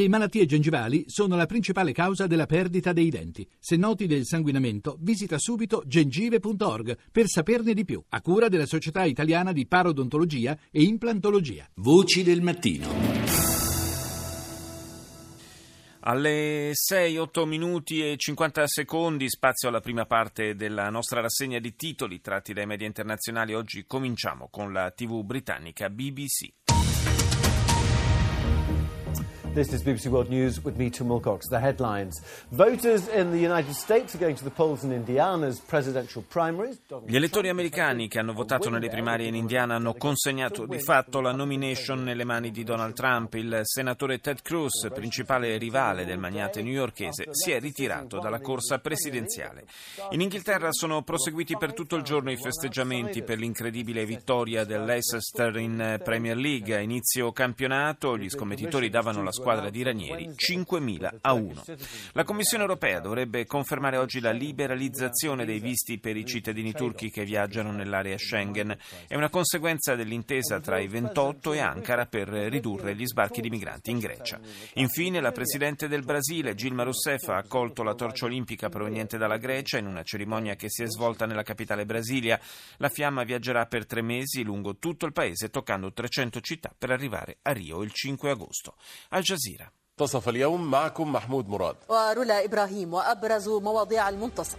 Le malattie gengivali sono la principale causa della perdita dei denti. Se noti del sanguinamento, visita subito gengive.org per saperne di più, a cura della Società Italiana di Parodontologia e Implantologia. Voci del mattino. Alle 6, 8 minuti e 50 secondi, spazio alla prima parte della nostra rassegna di titoli tratti dai media internazionali. Oggi cominciamo con la TV britannica BBC. This is BBC World News with me, Tim Wilcox. The headlines. Voters in the United States are going to the polls in Indiana's presidential primaries. Gli elettori americani che hanno votato nelle primarie in Indiana hanno consegnato di fatto la nomination nelle mani di Donald Trump. Il senatore Ted Cruz, principale rivale del magnate newyorchese, si è ritirato dalla corsa presidenziale. In Inghilterra sono proseguiti per tutto il giorno i festeggiamenti per l'incredibile vittoria del Leicester in Premier League. A inizio campionato gli scommettitori davano la squadra di Ranieri 5.000 a 1. La Commissione europea dovrebbe confermare oggi la liberalizzazione dei visti per i cittadini turchi che viaggiano nell'area Schengen. È una conseguenza dell'intesa tra i 28 e Ankara per ridurre gli sbarchi di migranti in Grecia. Infine, la Presidente del Brasile, Gilma Rousseff, ha accolto la torcia olimpica proveniente dalla Grecia in una cerimonia che si è svolta nella capitale Brasilia. La fiamma viaggerà per tre mesi lungo tutto il paese, toccando 300 città per arrivare a Rio il 5 agosto. Al Jazeera. منتصف اليوم معكم محمود مراد ورولا إبراهيم وأبرز مواضيع المنتصف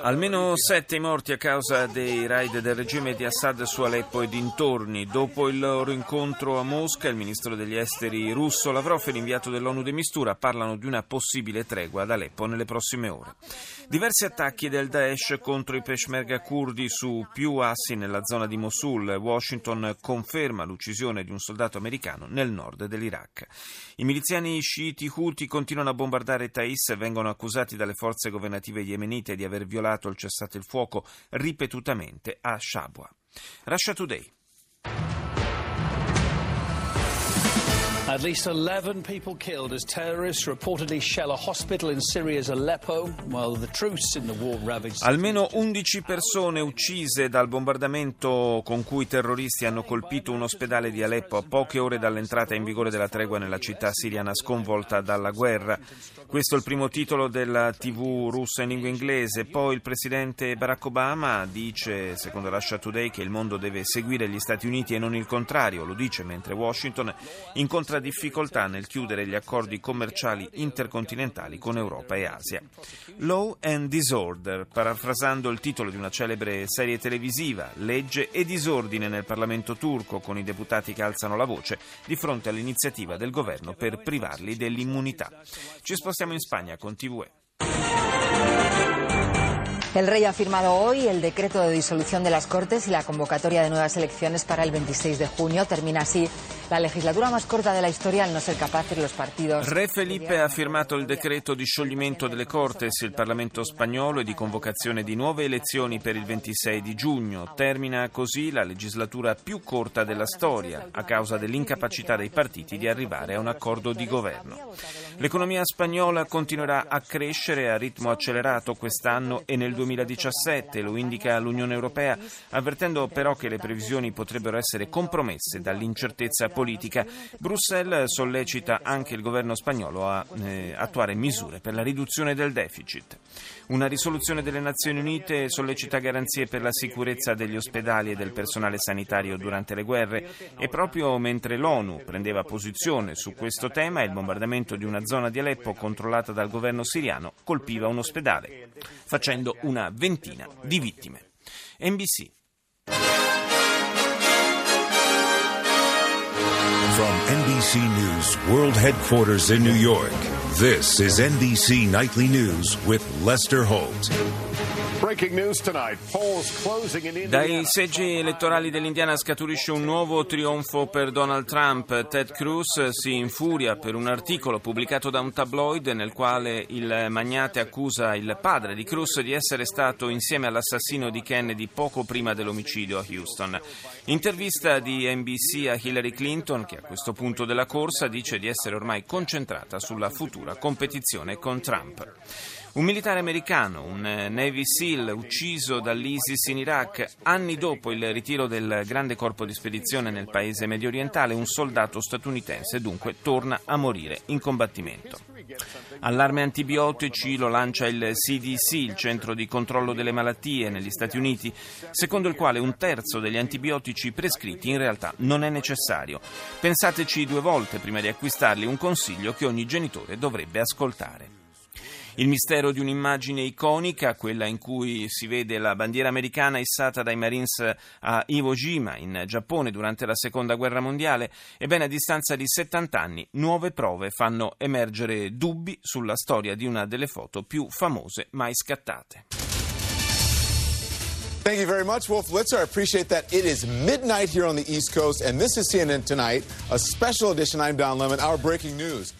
Almeno sette morti a causa dei raid del regime di Assad su Aleppo e dintorni. Dopo il loro incontro a Mosca, il ministro degli esteri russo Lavrov e l'inviato dell'ONU de Mistura parlano di una possibile tregua ad Aleppo nelle prossime ore. Diversi attacchi del Daesh contro i peshmerga kurdi su più assi nella zona di Mosul. Washington conferma l'uccisione di un soldato americano nel nord dell'Iraq. I miliziani sciiti Houthi continuano a bombardare Thais e vengono accusati dalle forze governative yemenite di aver violato il cessate il fuoco ripetutamente a Shabwa. Russia Today. At least 11 people killed as terrorists reportedly shell a hospital in Syria's Aleppo, while the truce in the war-ravaged Almeno 11 persone uccise dal bombardamento con cui i terroristi hanno colpito un ospedale di Aleppo a poche ore dall'entrata in vigore della tregua nella città siriana sconvolta dalla guerra. Questo è il primo titolo della TV russa in lingua inglese. Poi il presidente Barack Obama dice, secondo Russia Today, che il mondo deve seguire gli Stati Uniti e non il contrario. Lo dice mentre Washington incontra difficoltà nel chiudere gli accordi commerciali intercontinentali con Europa e Asia. Law and Disorder, parafrasando il titolo di una celebre serie televisiva, legge e disordine nel Parlamento turco con i deputati che alzano la voce di fronte all'iniziativa del governo per privarli dell'immunità. Ci spostiamo in Spagna con TVE. El rey ha firmado hoy el decreto de disolución de las Cortes y la convocatoria de nuevas elecciones para el 26 de junio. Termina así la legislatura más corta de la historia al no ser capaces los partidos. Re Felipe ha firmato il decreto di scioglimento delle Cortes, il Parlamento spagnolo e di convocazione di nuove elezioni per il 26 di giugno. Termina così la legislatura più corta della storia a causa dell'incapacità dei partiti di arrivare a un accordo di governo. L'economia spagnola continuerà a crescere a ritmo accelerato quest'anno e nel 2017, lo indica l'Unione Europea, avvertendo però che le previsioni potrebbero essere compromesse dall'incertezza politica. Bruxelles sollecita anche il governo spagnolo a eh, attuare misure per la riduzione del deficit. Una risoluzione delle Nazioni Unite sollecita garanzie per la sicurezza degli ospedali e del personale sanitario durante le guerre e proprio mentre l'ONU prendeva posizione su questo tema il bombardamento di una zona di Aleppo controllata dal governo siriano colpiva un ospedale, facendo una ventina di vittime. NBC. From NBC News World Headquarters in New York, this is NBC Nightly News with Lester Holt. Dai seggi elettorali dell'Indiana scaturisce un nuovo trionfo per Donald Trump. Ted Cruz si infuria per un articolo pubblicato da un tabloid nel quale il magnate accusa il padre di Cruz di essere stato insieme all'assassino di Kennedy poco prima dell'omicidio a Houston. Intervista di NBC a Hillary Clinton, che a questo punto della corsa dice di essere ormai concentrata sulla futura competizione con Trump. Un militare americano, un eh, Navy SEAL ucciso dall'ISIS in Iraq, anni dopo il ritiro del grande corpo di spedizione nel paese medio orientale, un soldato statunitense dunque torna a morire in combattimento. Allarme antibiotici lo lancia il CDC, il centro di controllo delle malattie negli Stati Uniti, secondo il quale un terzo degli antibiotici prescritti in realtà non è necessario. Pensateci due volte prima di acquistarli, un consiglio che ogni genitore dovrebbe ascoltare. Il mistero di un'immagine iconica, quella in cui si vede la bandiera americana issata dai Marines a Iwo Jima, in Giappone, durante la Seconda Guerra Mondiale, ebbene a distanza di 70 anni nuove prove fanno emergere dubbi sulla storia di una delle foto più famose mai scattate. Thank you very much, Wolf Blitzer. I appreciate that. It is midnight here on the East Coast, and this is CNN Tonight, a special edition. I'm Don Lemon, our breaking news.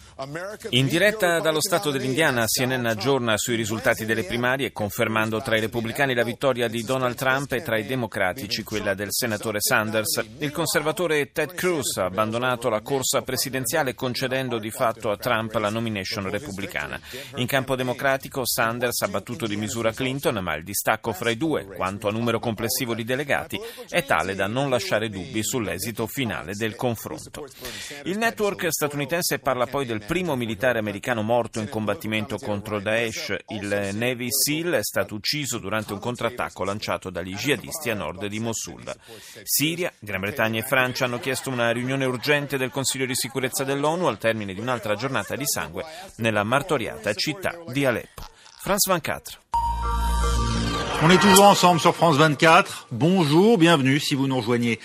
In diretta dallo Stato dell'Indiana, CNN aggiorna sui risultati delle primarie, confermando tra i repubblicani la vittoria di Donald Trump e tra i democratici quella del senatore Sanders. Il conservatore Ted Cruz ha abbandonato la corsa presidenziale concedendo di fatto a Trump la nomination repubblicana. In campo democratico Sanders ha battuto di misura Clinton, ma il distacco fra i due, quanto a numero complessivo di delegati, è tale da non lasciare dubbi sull'esito finale del confronto. Il network statunitense parla poi del primo militare americano morto in combattimento contro Daesh. Il Navy SEAL è stato ucciso durante un contrattacco lanciato dagli jihadisti a nord di Mosul. Siria, Gran Bretagna e Francia hanno chiesto una riunione urgente del Consiglio di sicurezza dell'ONU al termine di un'altra giornata di sangue nella martoriata città di Aleppo. France 24. On est toujours ensemble sur France 24. Bonjour, bienvenue si vous nous rejoignez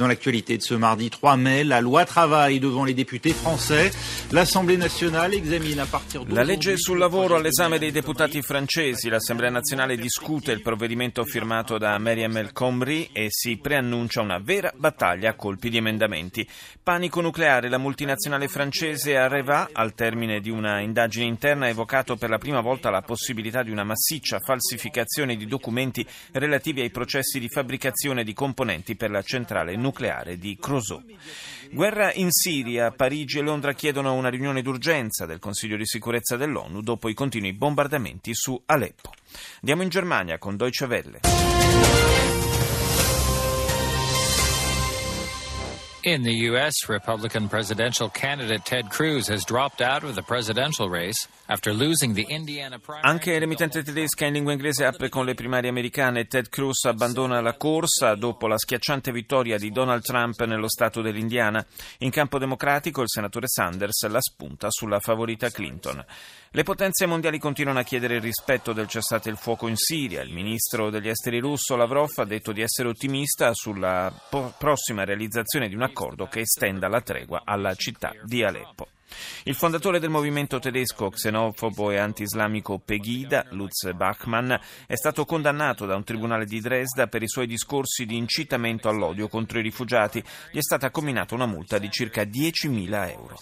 dans l'actualité de ce mardi 3 mai. La loi travail devant les députés français. L'Assemblée nazionale examine a partir La legge sul lavoro all'esame dei deputati francesi. L'Assemblea nazionale discute il provvedimento firmato da Mariam El Khomri e si preannuncia una vera battaglia a colpi di emendamenti. Panico nucleare. La multinazionale francese Areva, al termine di una indagine interna, ha evocato per la prima volta la possibilità di una massiccia falsificazione di documenti documenti relativi ai processi di fabbricazione di componenti per la centrale nucleare di Creusot. Guerra in Siria, Parigi e Londra chiedono una riunione d'urgenza del Consiglio di sicurezza dell'ONU dopo i continui bombardamenti su Aleppo. Andiamo in Germania con Deutsche Welle. In the U.S., Republican presidential candidate Ted Cruz has dropped out of the presidential race after losing the Indiana primary. Anche l'emittente tedesca in lingua inglese apre con le primarie americane. Ted Cruz abbandona la corsa dopo la schiacciante vittoria di Donald Trump nello stato dell'Indiana. In campo democratico il senatore Sanders la spunta sulla favorita Clinton. Le potenze mondiali continuano a chiedere il rispetto del cessate il fuoco in Siria. Il ministro degli esteri russo Lavrov ha detto di essere ottimista sulla po- prossima realizzazione di un accordo che estenda la tregua alla città di Aleppo. Il fondatore del movimento tedesco xenofobo e anti-islamico Pegida, Lutz Bachmann, è stato condannato da un tribunale di Dresda per i suoi discorsi di incitamento all'odio contro i rifugiati. Gli è stata comminata una multa di circa 10.000 euro.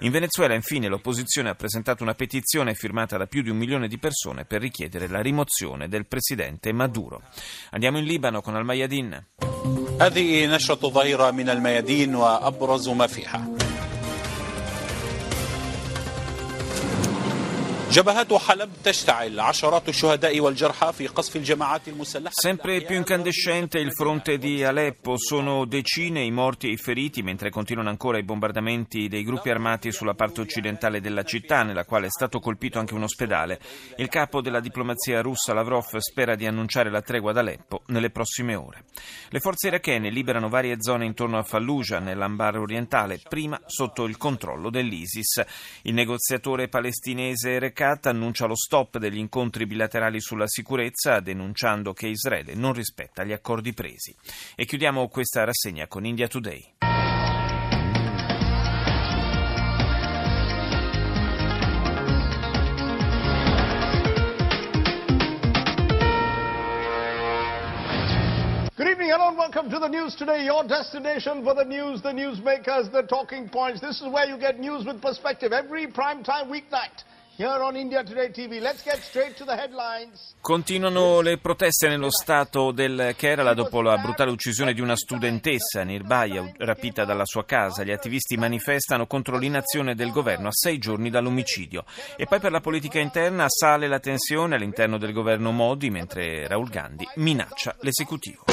In Venezuela, infine, l'opposizione ha presentato una petizione firmata da più di un milione di persone per richiedere la rimozione del presidente Maduro. Andiamo in Libano con Al-Mayadin. هذه نشرة ظهيرة من الميادين وأبرز ما فيها. Sempre più incandescente il fronte di Aleppo, sono decine i morti e i feriti mentre continuano ancora i bombardamenti dei gruppi armati sulla parte occidentale della città, nella quale è stato colpito anche un ospedale. Il capo della diplomazia russa Lavrov spera di annunciare la tregua ad Aleppo nelle prossime ore. Le forze irachene liberano varie zone intorno a Fallujah, nell'Ambar orientale, prima sotto il controllo dell'ISIS. Il negoziatore palestinese Rekat annuncia lo stop degli incontri bilaterali sulla sicurezza, denunciando che Israele non rispetta gli accordi presi. E chiudiamo questa rassegna con India Today. Welcome to the news today, your destination for the news, the newsmakers, the talking points. This is where you get news with perspective every prime time weeknight. Continuano le proteste nello stato del Kerala dopo la brutale uccisione di una studentessa Nirbhaya rapita dalla sua casa. Gli attivisti manifestano contro l'inazione del governo a sei giorni dall'omicidio. E poi per la politica interna sale la tensione all'interno del governo Modi mentre Raul Gandhi minaccia l'esecutivo.